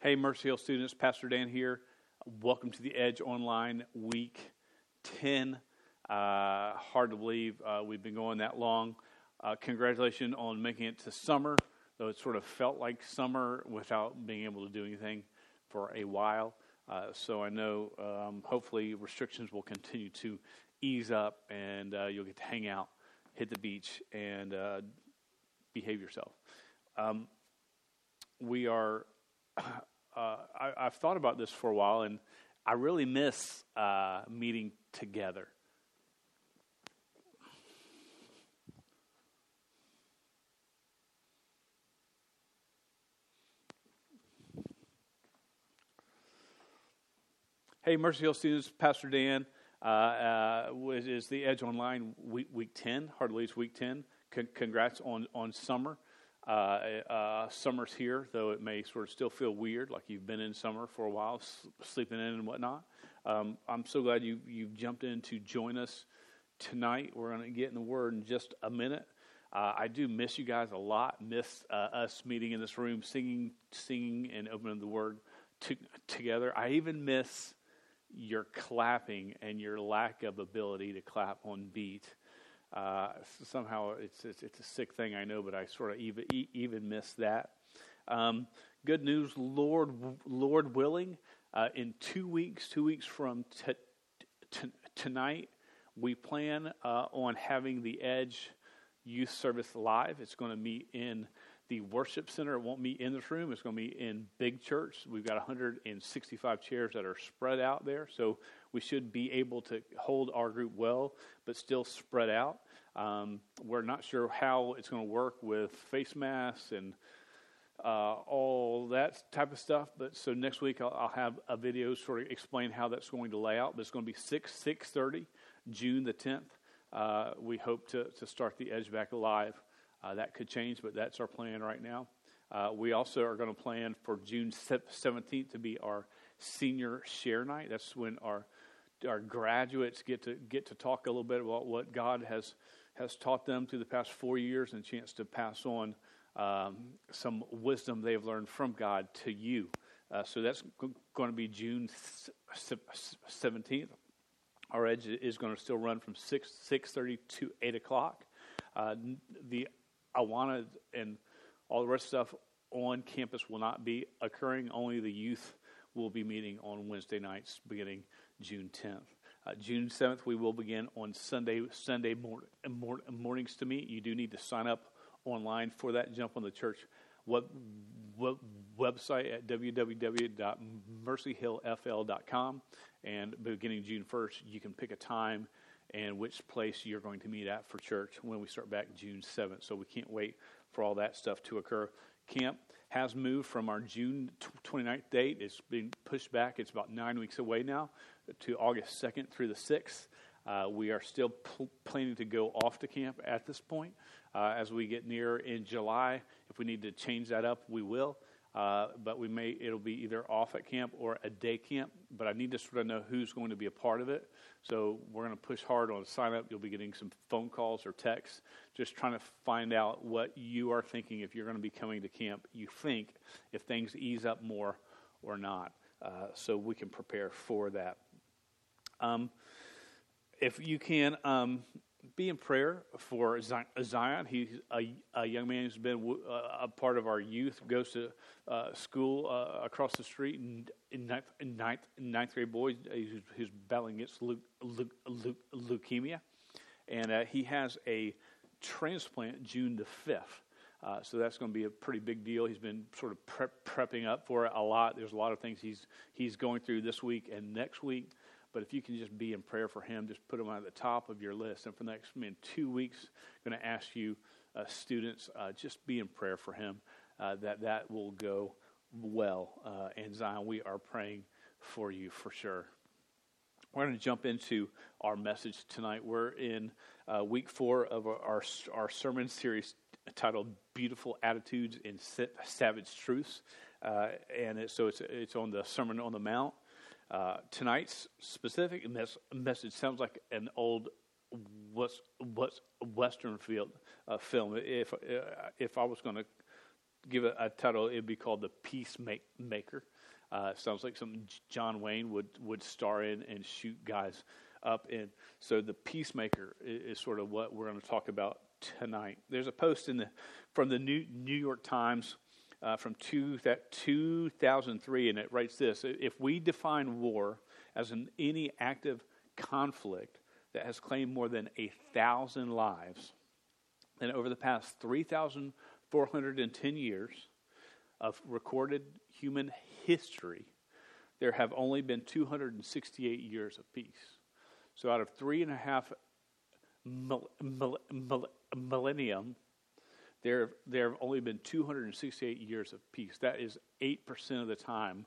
Hey, Mercy Hill students, Pastor Dan here. Welcome to the Edge Online Week 10. Uh, hard to believe uh, we've been going that long. Uh, congratulations on making it to summer, though it sort of felt like summer without being able to do anything for a while. Uh, so I know um, hopefully restrictions will continue to ease up and uh, you'll get to hang out, hit the beach, and uh, behave yourself. Um, we are, uh, I, have thought about this for a while, and I really miss uh, meeting together. Hey, Mercy Hill students, Pastor Dan uh, uh, is the Edge Online week, week 10, hardly it's week 10. Con- congrats on, on summer. Uh, uh, summer's here, though it may sort of still feel weird, like you've been in summer for a while, sleeping in and whatnot. Um, I'm so glad you you jumped in to join us tonight. We're going to get in the Word in just a minute. Uh, I do miss you guys a lot. Miss uh, us meeting in this room, singing, singing, and opening the Word to, together. I even miss your clapping and your lack of ability to clap on beat. Uh, somehow it's, it's, it's a sick thing, I know, but I sort of even even miss that. Um, good news, Lord Lord willing, uh, in two weeks, two weeks from t- t- tonight, we plan uh, on having the Edge Youth Service live. It's going to meet in the worship center. It won't meet in this room. It's going to be in big church. We've got 165 chairs that are spread out there, so we should be able to hold our group well, but still spread out. Um, we're not sure how it's going to work with face masks and uh, all that type of stuff. But so next week I'll, I'll, have a video sort of explain how that's going to lay out. But it's going to be six six thirty, June the tenth. Uh, we hope to to start the Edge back alive. Uh, that could change, but that's our plan right now. Uh, we also are going to plan for June seventeenth to be our senior share night. That's when our our graduates get to get to talk a little bit about what God has has taught them through the past four years and a chance to pass on um, some wisdom they've learned from God to you. Uh, so that's g- going to be June seventeenth. Our edge is going to still run from six six thirty to eight o'clock. Uh, the Awana and all the rest of stuff on campus will not be occurring. Only the youth will be meeting on Wednesday nights beginning June 10th. Uh, June 7th, we will begin on Sunday Sunday mor- mor- mornings to meet. You do need to sign up online for that. Jump on the church web, web, website at www.mercyhillfl.com. And beginning June 1st, you can pick a time and which place you're going to meet at for church when we start back June 7th. So we can't wait for all that stuff to occur. Camp has moved from our June 29th date. It's been pushed back. It's about nine weeks away now to August 2nd through the 6th. Uh, we are still pl- planning to go off to camp at this point. Uh, as we get near in July, if we need to change that up, we will. Uh, but we may it'll be either off at camp or a day camp. But I need to sort of know who's going to be a part of it. So we're going to push hard on sign up. You'll be getting some phone calls or texts, just trying to find out what you are thinking if you're going to be coming to camp. You think if things ease up more or not, uh, so we can prepare for that. Um, if you can, um, be in prayer for Zion. He's a, a young man who's been a part of our youth, goes to uh, school uh, across the street in, ninth, ninth, ninth, grade boy who's, who's battling against leukemia. And uh, he has a transplant June the 5th. Uh, so that's going to be a pretty big deal. He's been sort of prep, prepping up for it a lot. There's a lot of things he's he's going through this week and next week. But if you can just be in prayer for him, just put him at the top of your list. And for the next in two weeks, I'm going to ask you, uh, students, uh, just be in prayer for him uh, that that will go well. Uh, and Zion, we are praying for you for sure. We're going to jump into our message tonight. We're in uh, week four of our, our, sermon series titled "Beautiful Attitudes in Savage Truths," uh, and it, so it's it's on the Sermon on the Mount. Uh, tonight's specific mes- message sounds like an old what's what's Western field uh, film. If uh, if I was going to give a, a title, it'd be called The Peacemaker. Uh, sounds like something John Wayne would, would star in and shoot guys up in. So the peacemaker is, is sort of what we're going to talk about tonight. There's a post in the from the New New York Times uh, from two, that 2003, and it writes this: If we define war as an any active conflict that has claimed more than a thousand lives, then over the past 3,410 years of recorded human history, there have only been 268 years of peace. So out of three and a half mil, mil, mil, millennium, there, there have only been 268 years of peace. That is 8% of the time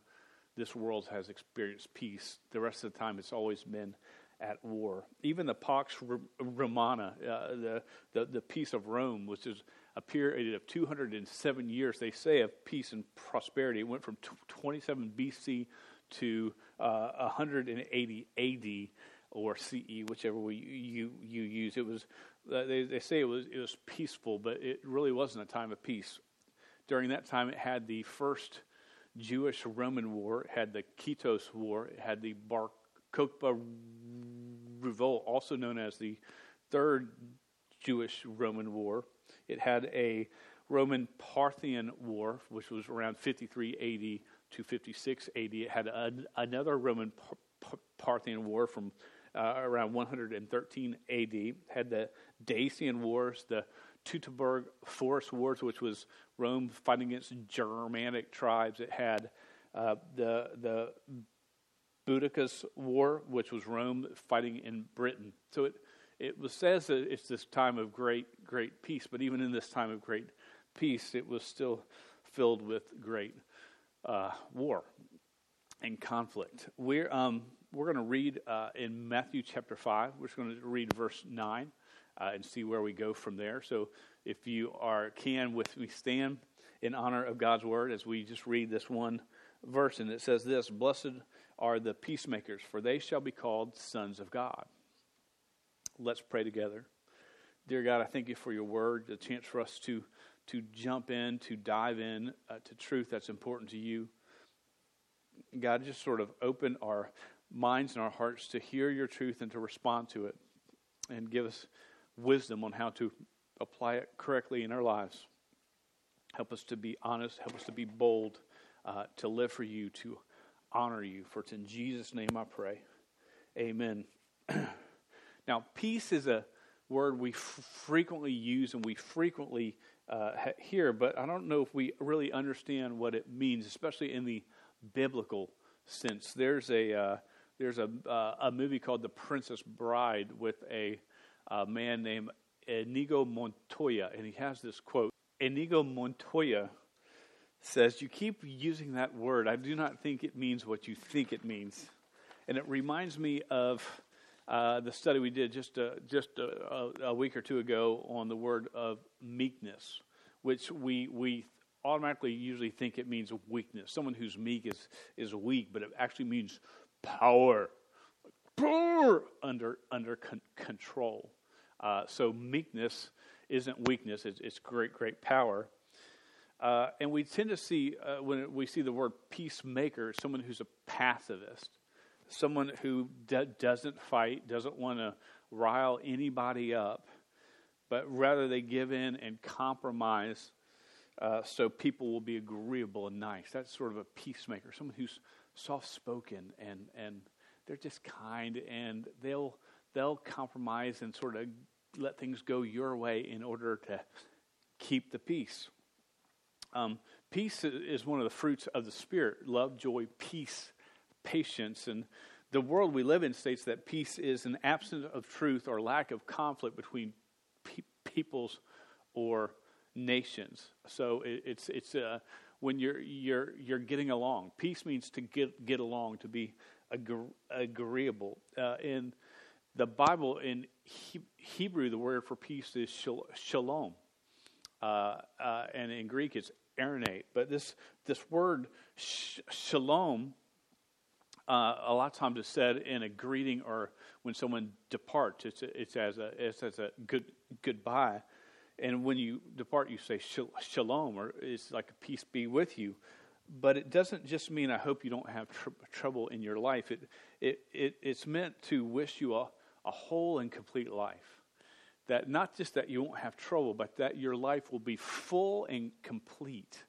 this world has experienced peace. The rest of the time, it's always been at war. Even the Pax Romana, uh, the, the, the peace of Rome, which is a period of 207 years, they say, of peace and prosperity. It went from 27 BC to uh, 180 AD or CE, whichever we, you, you use. It was, Uh, they, they say it was, it was peaceful, but it really wasn't a time of peace. During that time, it had the first Jewish Roman war, it had the Kitos War, it had the Bar Kokhba Revolt, also known as the Third Jewish Roman War. It had a Roman Parthian War, which was around 53 AD to 56 AD. It had a, another Roman Parthian War from uh, around 113 AD. Had the Dacian Wars, the Teutoburg Forest Wars, which was Rome fighting against Germanic tribes. It had uh, the the Boudicca's War, which was Rome fighting in Britain. So it it was, says that it's this time of great great peace, but even in this time of great peace, it was still filled with great uh, war and conflict. We're um, we're going to read uh, in Matthew chapter 5. We're just going to read verse 9 uh, and see where we go from there. So if you are can with me, stand in honor of God's word as we just read this one verse. And it says this Blessed are the peacemakers, for they shall be called sons of God. Let's pray together. Dear God, I thank you for your word, the chance for us to, to jump in, to dive in uh, to truth that's important to you. God, just sort of open our minds and our hearts to hear your truth and to respond to it and give us wisdom on how to apply it correctly in our lives. Help us to be honest, help us to be bold, uh, to live for you, to honor you. For it's in Jesus' name I pray. Amen. now, peace is a word we f- frequently use and we frequently uh, hear, but I don't know if we really understand what it means, especially in the biblical sense. There's a uh, there's a, uh, a movie called The Princess Bride with a, a man named Inigo Montoya, and he has this quote. Inigo Montoya says, You keep using that word. I do not think it means what you think it means. And it reminds me of uh, the study we did just, uh, just a, a, week or two ago on the word of meekness, which we, we automatically usually think it means weakness. Someone who's meek is, is weak, but it actually means power, under under con- control. Uh, so meekness isn't weakness; it's, it's great, great power. Uh, and we tend to see uh, when we see the word peacemaker, someone who's a pacifist, someone who d- doesn't fight, doesn't want to rile anybody up, but rather they give in and compromise uh, so people will be agreeable and nice. That's sort of a peacemaker, someone who's soft spoken and, and they're just kind and they'll they'll compromise and sort of let things go your way in order to keep the peace. Um, peace is one of the fruits of the Spirit love, joy, peace, patience. And the world we live in states that peace is an absence of truth or lack of conflict between pe- peoples or nations. So it, it's, it's, uh, when you're you're you're getting along. Peace means to get get along, to be agreeable. Uh, in the Bible, in he- Hebrew, the word for peace is shalom, uh, uh, and in Greek it's eirene. But this this word sh- shalom, uh, a lot of times is said in a greeting or when someone departs. It's it's as a it's as a good goodbye. And when you depart, you say shalom, or it's like peace be with you. But it doesn't just mean I hope you don't have tr- trouble in your life. It, it, it, it's meant to wish you a, a whole and complete life. That not just that you won't have trouble, but that your life will be full and complete.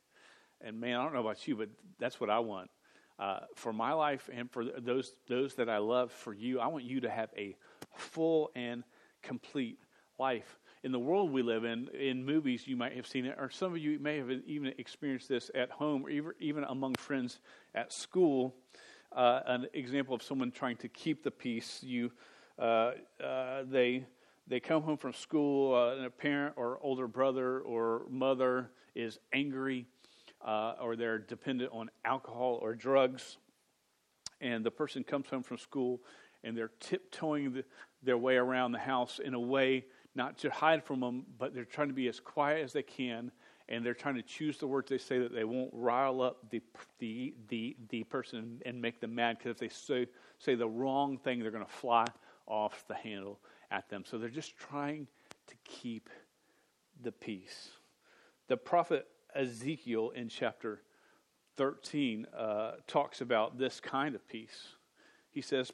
And man, I don't know about you, but that's what I want. Uh, for my life and for those, those that I love, for you, I want you to have a full and complete life. In the world we live in, in movies, you might have seen it, or some of you may have even experienced this at home, or even, among friends at school. Uh, an example of someone trying to keep the peace. You, uh, uh, they, they come home from school, uh, and a parent or older brother or mother is angry, uh, or they're dependent on alcohol or drugs, and the person comes home from school and they're tiptoeing the, their way around the house in a way not to hide from them, but they're trying to be as quiet as they can, and they're trying to choose the words they say that they won't rile up the the the, the person and make them mad. Because if they say say the wrong thing, they're going to fly off the handle at them. So they're just trying to keep the peace. The prophet Ezekiel in chapter 13 uh, talks about this kind of peace. He says,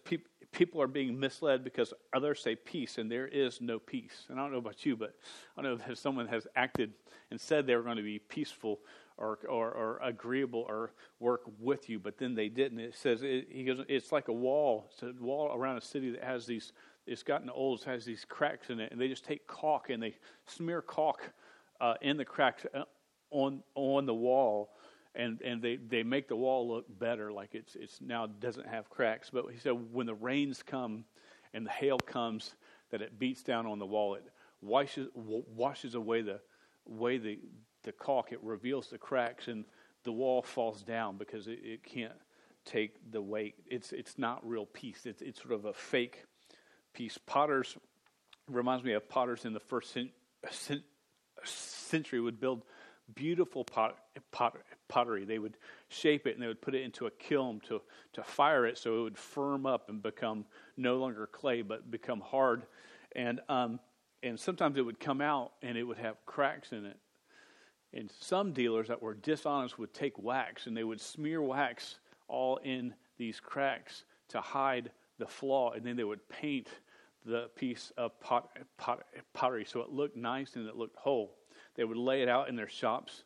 people are being misled because others say peace and there is no peace. And I don't know about you, but I know if someone has acted and said they were going to be peaceful or, or, or agreeable or work with you, but then they didn't. It says it, he goes, it's like a wall. It's a wall around a city that has these. It's gotten old. It has these cracks in it, and they just take caulk and they smear caulk uh, in the cracks uh, on on the wall and and they they make the wall look better, like it's it's now doesn't have cracks. But he said when the rains come and the hail comes, that it beats down on the wall, it washes washes away the way the the caulk. It reveals the cracks, and the wall falls down because it, it can't take the weight. It's it's not real peace. It's it's sort of a fake peace. Potters reminds me of potters in the first century would build beautiful pot, pot, pottery. They would shape it and they would put it into a kiln to, to fire it so it would firm up and become no longer clay but become hard. And, um, and sometimes it would come out and it would have cracks in it. And some dealers that were dishonest would take wax and they would smear wax all in these cracks to hide the flaw. And then they would paint the piece of pot, pot, pottery so it looked nice and it looked whole. They would lay it out in their shops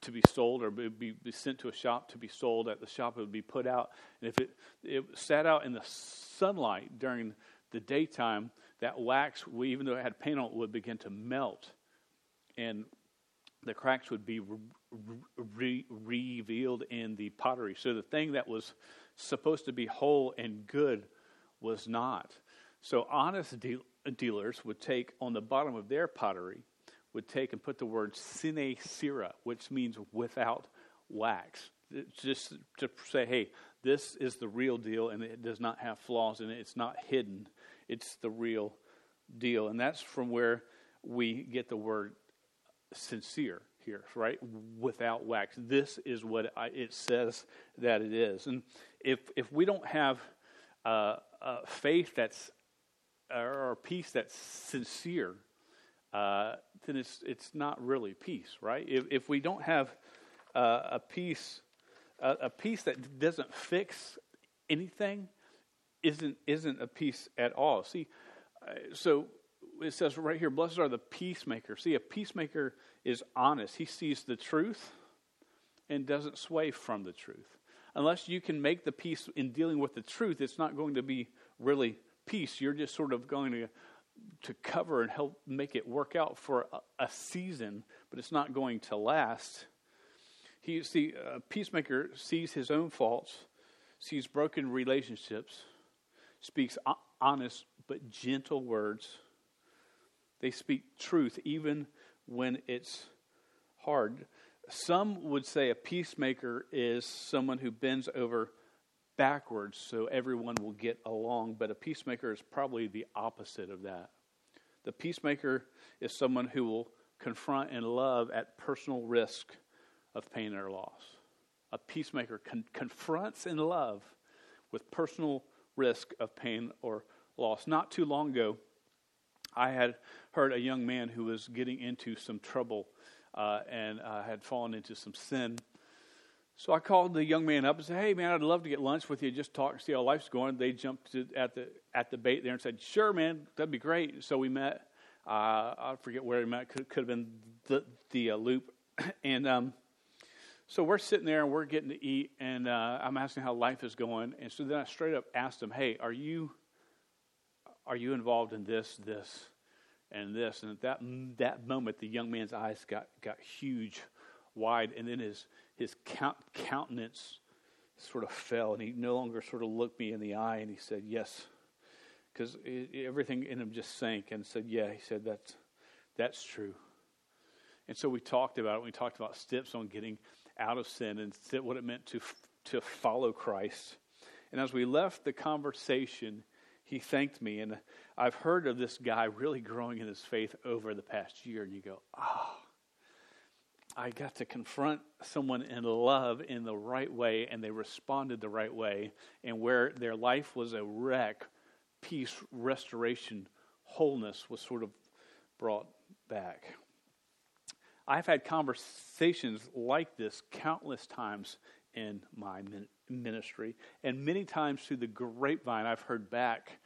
to be sold or be, be, sent to a shop to be sold. At the shop, it would be put out. And if it, it sat out in the sunlight during the daytime, that wax, even though it had paint on it, would begin to melt. And the cracks would be re- re- revealed in the pottery. So the thing that was supposed to be whole and good was not. So honest de- dealers would take on the bottom of their pottery would take and put the word sine cera, which means without wax. It's just to say, hey, this is the real deal and it does not have flaws in it. It's not hidden. It's the real deal. And that's from where we get the word sincere here, right? Without wax. This is what I, it says that it is. And if, if we don't have uh, faith that's, or peace that's sincere, uh, then it's, it's not really peace, right? If, if we don't have uh, a peace, a, a peace that doesn't fix anything, isn't, isn't a peace at all. See, uh, so it says right here, blessed are the peacemakers. See, a peacemaker is honest. He sees the truth and doesn't sway from the truth. Unless you can make the peace in dealing with the truth, it's not going to be really peace. You're just sort of going to to cover and help make it work out for a, a season, but it's not going to last. He see a peacemaker sees his own faults, sees broken relationships, speaks honest but gentle words. They speak truth even when it's hard. Some would say a peacemaker is someone who bends over backwards so everyone will get along, but a peacemaker is probably the opposite of that. The peacemaker is someone who will confront and love at personal risk of pain or loss. A peacemaker con- confronts in love with personal risk of pain or loss. Not too long ago, I had heard a young man who was getting into some trouble uh, and uh, had fallen into some sin. So I called the young man up and said, "Hey, man, I'd love to get lunch with you. Just talk, and see how life's going." They jumped to, at the at the bait there and said, "Sure, man, that'd be great." So we met. Uh, I forget where we met. Could, could have been the the uh, loop, and um, so we're sitting there and we're getting to eat, and uh, I'm asking how life is going, and so then I straight up asked him, "Hey, are you are you involved in this, this, and this?" And at that that moment, the young man's eyes got got huge, wide, and then his his count, countenance sort of fell, and he no longer sort of looked me in the eye, and he said, "Yes," because everything in him just sank, and said, "Yeah." He said, "That's that's true." And so we talked about it. We talked about steps on getting out of sin and what it meant to, to follow Christ. And as we left the conversation, he thanked me. And I've heard of this guy really growing in his faith over the past year. And you go, ah, oh, I got to confront someone in love in the right way, and they responded the right way. And where their life was a wreck, peace, restoration, wholeness was sort of brought back. I've had conversations like this countless times in my ministry, and many times through the grapevine, I've heard back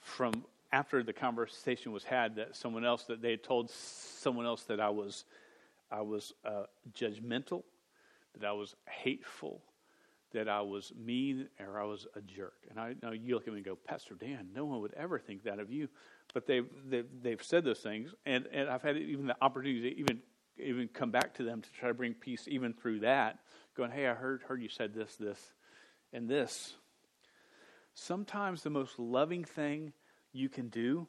from after the conversation was had that someone else that they had told someone else that I was I was uh, judgmental, that I was hateful, that I was mean, or I was a jerk. And I know you look at me and go, Pastor Dan, no one would ever think that of you. But they've they've, they've said those things, and, and I've had even the opportunity to even even come back to them to try to bring peace even through that, going, hey, I heard, heard you said this, this, and this. Sometimes the most loving thing you can do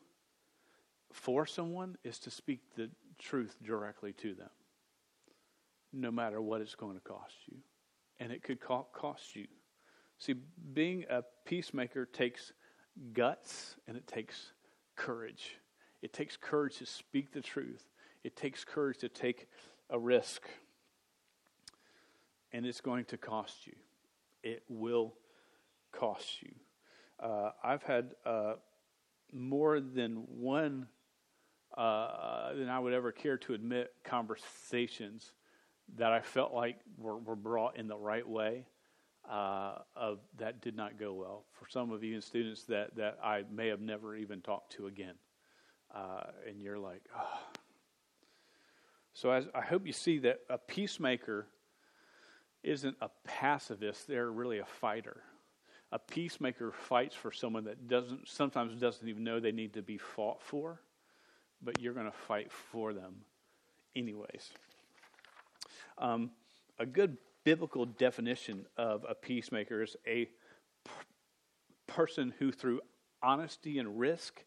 for someone is to speak the truth directly to them, no matter what it's going to cost you. And it could cost you. See, being a peacemaker takes guts and it takes courage. It takes courage to speak the truth. It takes courage to take a risk. And it's going to cost you. It will cost you. Uh, I've had uh, more than one uh, than I would ever care to admit conversations that I felt like were, were brought in the right way. Uh, of that did not go well for some of you and students that that I may have never even talked to again, uh, and you're like, oh, so as, I hope you see that a peacemaker isn't a pacifist, they're really a fighter. A peacemaker fights for someone that doesn't sometimes doesn't even know they need to be fought for, but you're going to fight for them anyways. Um, a good biblical definition of a peacemaker is a person who, through honesty and risk,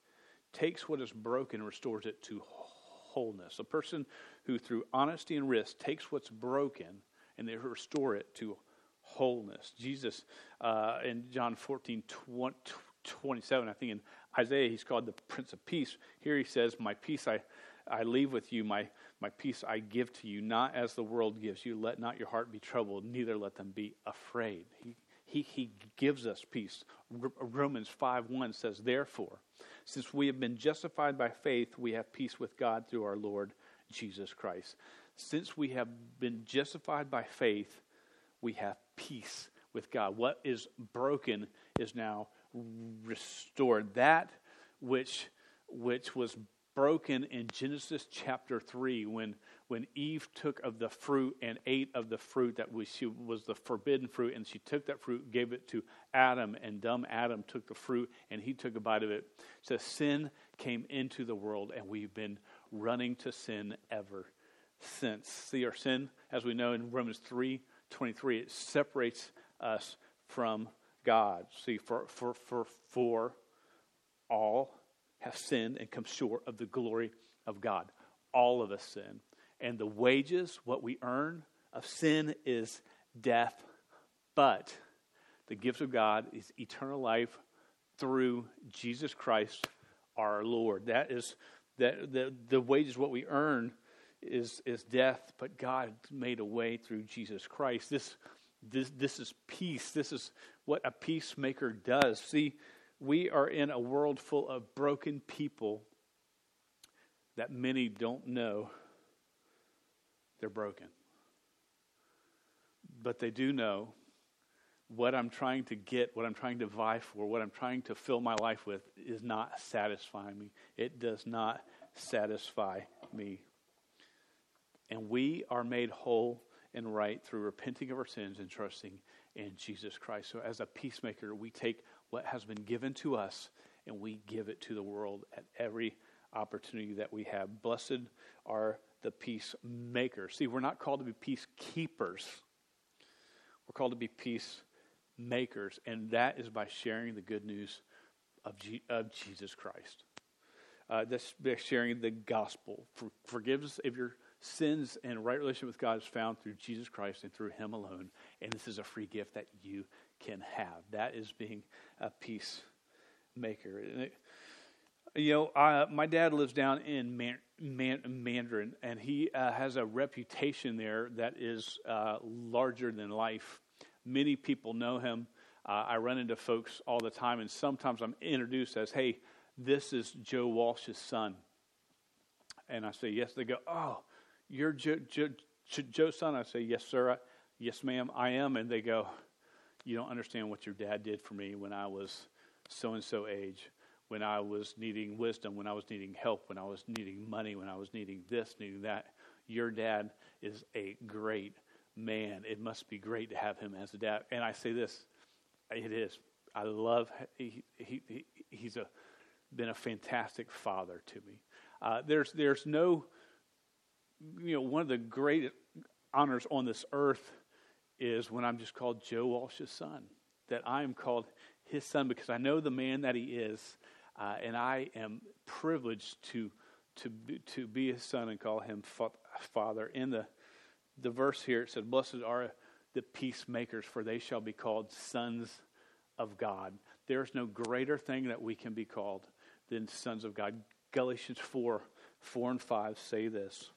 takes what is broken and restores it to wholeness. A person who, through honesty and risk, takes what's broken and they restore it to wholeness. Jesus, uh, in John 14, 20, 27, I think in Isaiah, he's called the Prince of Peace. Here he says, My peace I, I leave with you, my, my peace I give to you, not as the world gives you. Let not your heart be troubled, neither let them be afraid. He, he, he gives us peace. Romans 5 1 says, Therefore, since we have been justified by faith, we have peace with God through our Lord Jesus Christ. Since we have been justified by faith, we have peace with God. What is broken is now restored. That which which was broken in Genesis chapter 3 when, when Eve took of the fruit and ate of the fruit that was, she, was the forbidden fruit, and she took that fruit, gave it to Adam, and dumb Adam took the fruit and he took a bite of it. So sin came into the world, and we've been running to sin ever since. See, our sin, as we know in Romans 3 23, it separates us from God. See, for, for, for, for all have sinned and come short of the glory of God. All of us sin. And the wages, what we earn of sin, is death. But the gift of God is eternal life through Jesus Christ our Lord. That is that the, the wages, what we earn, is, is death, but God made a way through Jesus Christ. This, this, this is peace. This is what a peacemaker does. See, we are in a world full of broken people that many don't know they're broken. But they do know what I'm trying to get, what I'm trying to vie for, what I'm trying to fill my life with is not satisfying me. It does not satisfy me. And we are made whole and right through repenting of our sins and trusting in Jesus Christ. So, as a peacemaker, we take what has been given to us and we give it to the world at every opportunity that we have. Blessed are the peacemakers. See, we're not called to be peacekeepers, we're called to be peacemakers, and that is by sharing the good news of, G- of Jesus Christ. Uh, that's by sharing the gospel. For, forgiveness of your sins and right relationship with God is found through Jesus Christ and through Him alone. And this is a free gift that you can have. That is being a peacemaker. It, you know, uh, my dad lives down in Man, Man, Mandarin, and he uh, has a reputation there that is uh, larger than life. Many people know him. Uh, I run into folks all the time, and sometimes I'm introduced as, hey, this is Joe Walsh's son. And I say, yes. They go, oh, you're Joe, Joe, Joe's son? I say, Yes, sir. I, yes, ma'am, I am. And they go, You don't understand what your dad did for me when I was so and so age, when I was needing wisdom, when I was needing help, when I was needing money, when I was needing this, needing that. Your dad is a great man. It must be great to have him as a dad. And I say this it is. I love, he, he, he he's a, been a fantastic father to me. Uh, there's, there's no you know, one of the great honors on this earth is when I'm just called Joe Walsh's son. That I am called his son because I know the man that he is, uh, and I am privileged to to be, to be his son and call him fa- father. In the the verse here, it said, "Blessed are the peacemakers, for they shall be called sons of God." There is no greater thing that we can be called than sons of God. Galatians four four and five say this.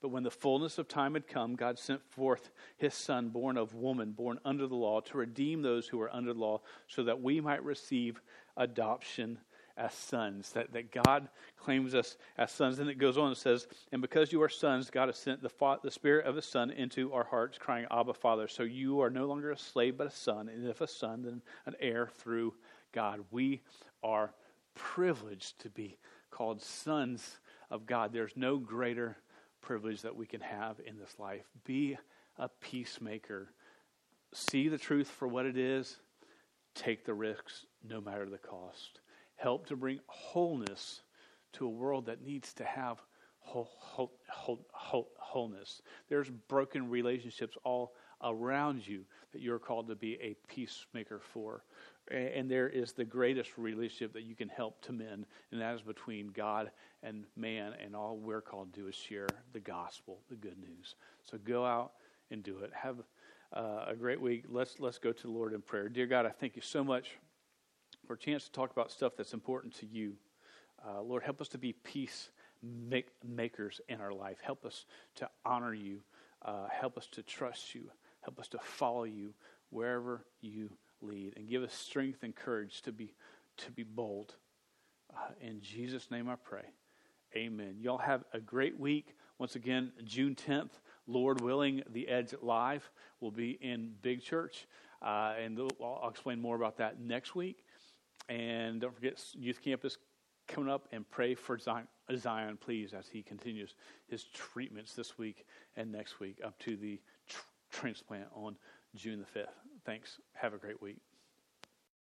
But when the fullness of time had come, God sent forth his Son, born of woman, born under the law, to redeem those who were under the law, so that we might receive adoption as sons. That, that God claims us as sons. And it goes on and says, And because you are sons, God has sent the, the Spirit of the Son into our hearts, crying, Abba, Father. So you are no longer a slave, but a son. And if a son, then an heir through God. We are privileged to be called sons of God. There's no greater privilege that we can have in this life. Be a peacemaker. See the truth for what it is. Take the risks no matter the cost. Help to bring wholeness to a world that needs to have whole, whole, whole, wholeness. There's broken relationships all around you that you're called to be a peacemaker for. And there is the greatest relationship that you can help to mend, and that is between God and man. And all we're called to do is share the gospel, the good news. So go out and do it. Have uh, a great week. Let's let's go to the Lord in prayer. Dear God, I thank you so much for a chance to talk about stuff that's important to you. Uh, Lord, help us to be peace make, makers in our life. Help us to honor you. Uh, help us to trust you. Help us to follow you wherever you lead and give us strength and courage to be to be bold. Uh, in Jesus' name I pray. Amen. Y'all have a great week. Once again, June 10th, Lord willing, the Edge Live will be in Big Church. Uh, and I'll explain more about that next week. And don't forget, Youth Campus coming up and pray for Zion, please, as he continues his treatments this week and next week up to the tr- transplant on June the 5th. Thanks. Have a great week.